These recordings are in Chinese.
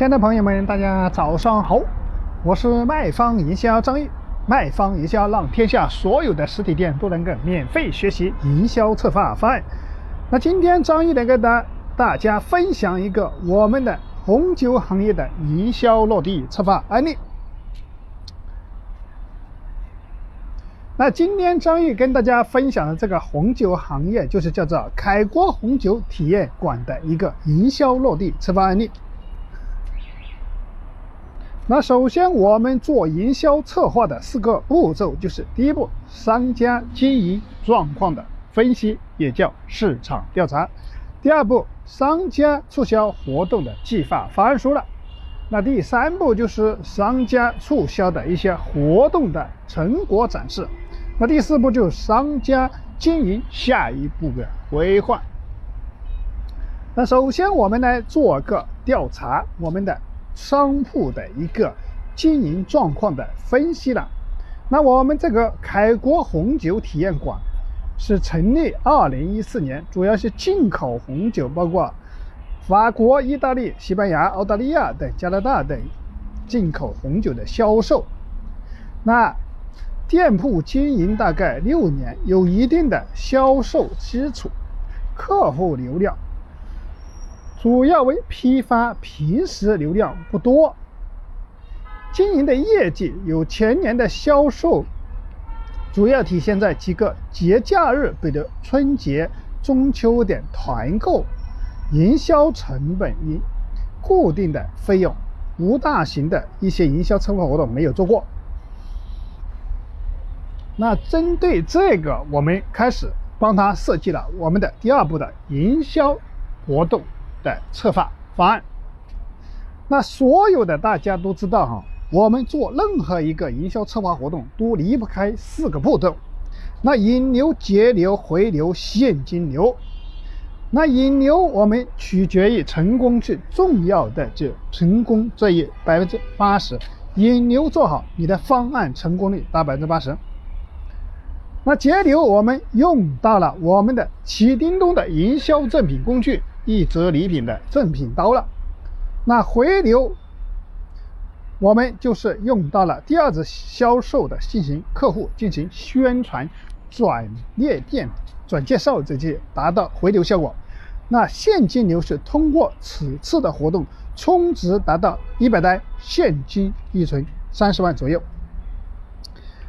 亲爱的朋友们，大家早上好，我是卖方营销张毅。卖方营销让天下所有的实体店都能够免费学习营销策划方案。那今天张毅来跟大大家分享一个我们的红酒行业的营销落地策划案例。那今天张毅跟大家分享的这个红酒行业，就是叫做凯国红酒体验馆的一个营销落地策划案例。那首先，我们做营销策划的四个步骤，就是第一步，商家经营状况的分析，也叫市场调查；第二步，商家促销活动的计划方案书了；那第三步就是商家促销的一些活动的成果展示；那第四步就是商家经营下一步的规划。那首先，我们来做个调查，我们的。商铺的一个经营状况的分析了。那我们这个凯国红酒体验馆是成立二零一四年，主要是进口红酒，包括法国、意大利、西班牙、澳大利亚等加拿大等进口红酒的销售。那店铺经营大概六年，有一定的销售基础，客户流量。主要为批发，平时流量不多。经营的业绩有前年的销售，主要体现在几个节假日，比如春节、中秋点团购。营销成本一固定的费用，无大型的一些营销策划活动没有做过。那针对这个，我们开始帮他设计了我们的第二步的营销活动。的策划方案，那所有的大家都知道哈，我们做任何一个营销策划活动都离不开四个步骤，那引流、节流、回流、现金流。那引流我们取决于成功最重要的就成功这一百分之八十，引流做好，你的方案成功率达百分之八十。那节流我们用到了我们的启叮咚的营销赠品工具。一折礼品的赠品刀了，那回流，我们就是用到了第二次销售的进行客户进行宣传、转列店、转介绍这些，达到回流效果。那现金流是通过此次的活动充值达到一百单，现金预存三十万左右。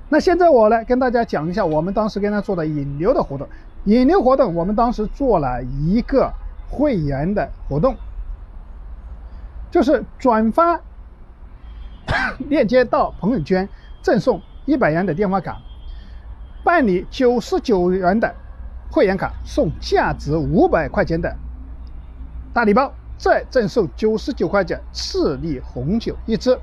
那现在我来跟大家讲一下我们当时跟他做的引流的活动。引流活动，我们当时做了一个。会员的活动就是转发 链接到朋友圈，赠送一百元的电话卡；办理九十九元的会员卡，送价值五百块钱的大礼包，再赠送九十九块钱赤利红酒一支。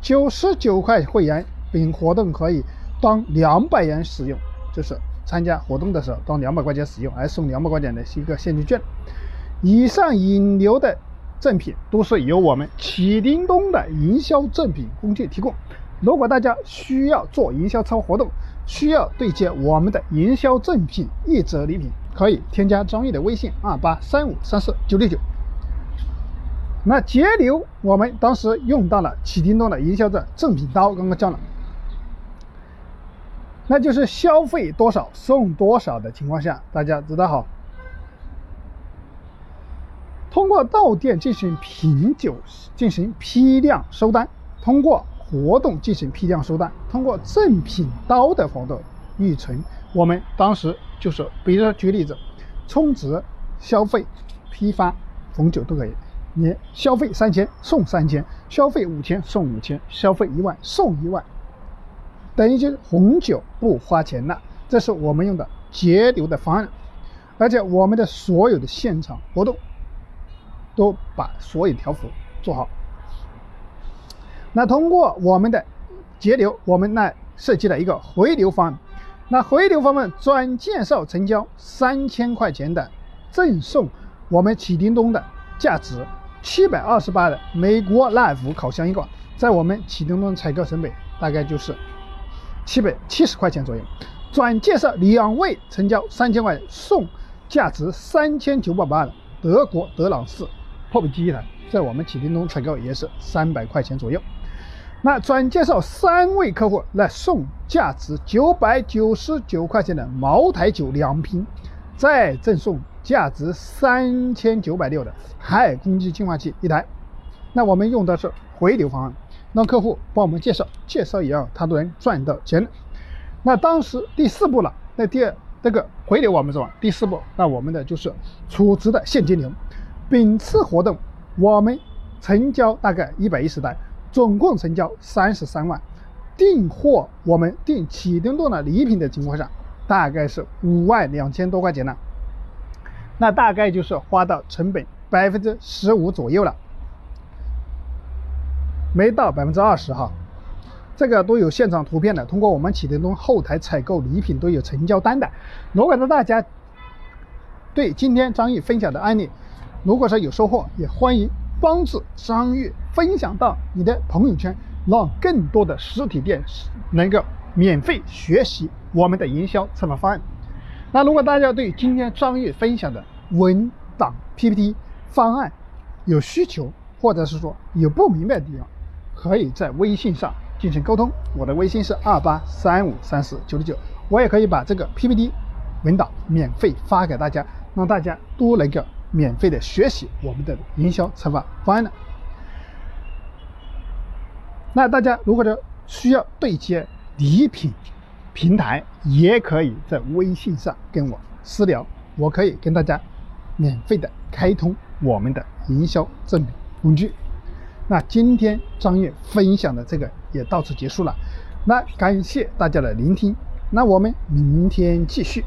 九十九块会员，本活动可以当两百元使用，就是参加活动的时候当两百块钱使用，还送两百块钱的一个现金券。以上引流的赠品都是由我们启叮咚的营销赠品工具提供。如果大家需要做营销策划活动，需要对接我们的营销赠品一折礼品，可以添加张毅的微信二八三五三四九六九。那节流，我们当时用到了启叮咚的营销的赠品刀，刚刚讲了，那就是消费多少送多少的情况下，大家知道哈。通过到店进行品酒，进行批量收单；通过活动进行批量收单；通过赠品刀的活动预存。我们当时就是，比如说举例子，充值、消费、批发红酒都可以。你消费三千送三千，消费五千送五千，消费一万送一万，等于就是红酒不花钱了。这是我们用的节流的方案，而且我们的所有的现场活动。都把所有条幅做好。那通过我们的节流，我们呢设计了一个回流方案。那回流方案转介绍成交三千块钱的赠送我们启叮咚的价值七百二十八的美国耐福烤箱一个，在我们启叮咚采购成本大概就是七百七十块钱左右。转介绍两位成交三千块送价值三千九百八的德国德朗仕。破壁机一台，在我们启叮咚采购也是三百块钱左右。那转介绍三位客户来送价值九百九十九块钱的茅台酒两瓶，再赠送价值三千九百六的海尔空气净化器一台。那我们用的是回流方案，让客户帮我们介绍，介绍以后他都能赚到钱。那当时第四步了，那第二这个回流我们是吧？第四步，那我们的就是储值的现金流。本次活动我们成交大概一百一十单。总共成交三十三万，订货我们订启动动的礼品的情况下，大概是五万两千多块钱呢。那大概就是花到成本百分之十五左右了，没到百分之二十哈。这个都有现场图片的，通过我们启动东后台采购礼品都有成交单的。如果说大家对今天张毅分享的案例，如果说有收获，也欢迎。帮助张玉分享到你的朋友圈，让更多的实体店能够免费学习我们的营销策划方案。那如果大家对今天张玉分享的文档 PPT 方案有需求，或者是说有不明白的地方，可以在微信上进行沟通。我的微信是二八三五三四九六九，我也可以把这个 PPT 文档免费发给大家，让大家都能够。免费的学习我们的营销策划方案呢？那大家如果说需要对接礼品平台，也可以在微信上跟我私聊，我可以跟大家免费的开通我们的营销赠品工具。那今天张悦分享的这个也到此结束了，那感谢大家的聆听，那我们明天继续。